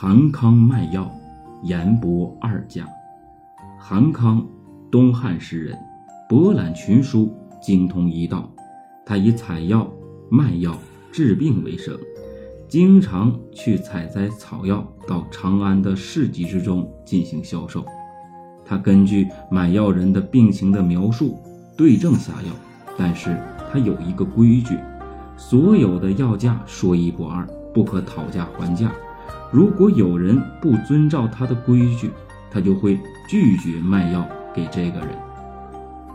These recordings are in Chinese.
韩康卖药，颜伯二家。韩康，东汉诗人，博览群书，精通医道。他以采药、卖药、治病为生，经常去采摘草药到长安的市集之中进行销售。他根据买药人的病情的描述对症下药，但是他有一个规矩：所有的药价说一不二，不可讨价还价。如果有人不遵照他的规矩，他就会拒绝卖药给这个人。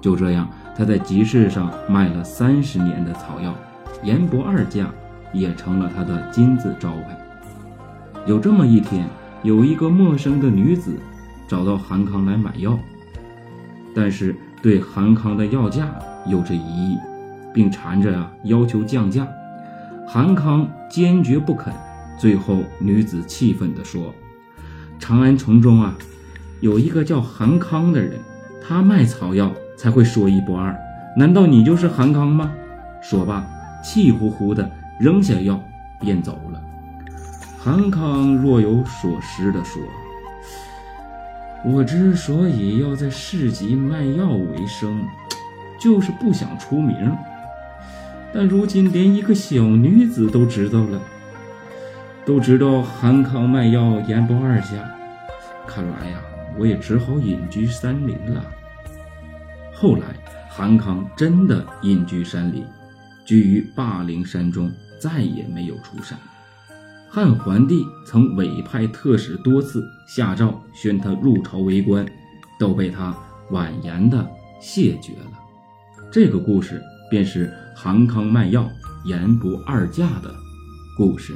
就这样，他在集市上卖了三十年的草药，严伯二价也成了他的金字招牌。有这么一天，有一个陌生的女子找到韩康来买药，但是对韩康的药价有着疑义，并缠着啊要求降价。韩康坚决不肯。最后，女子气愤地说：“长安城中啊，有一个叫韩康的人，他卖草药才会说一不二。难道你就是韩康吗？”说罢，气呼呼地扔下药便走了。韩康若有所思地说：“我之所以要在市集卖药为生，就是不想出名。但如今连一个小女子都知道了。”都知道韩康卖药严不二家，看来呀，我也只好隐居山林了。后来，韩康真的隐居山林，居于霸陵山中，再也没有出山。汉桓帝曾委派特使多次下诏宣他入朝为官，都被他婉言的谢绝了。这个故事便是韩康卖药严不二价的故事。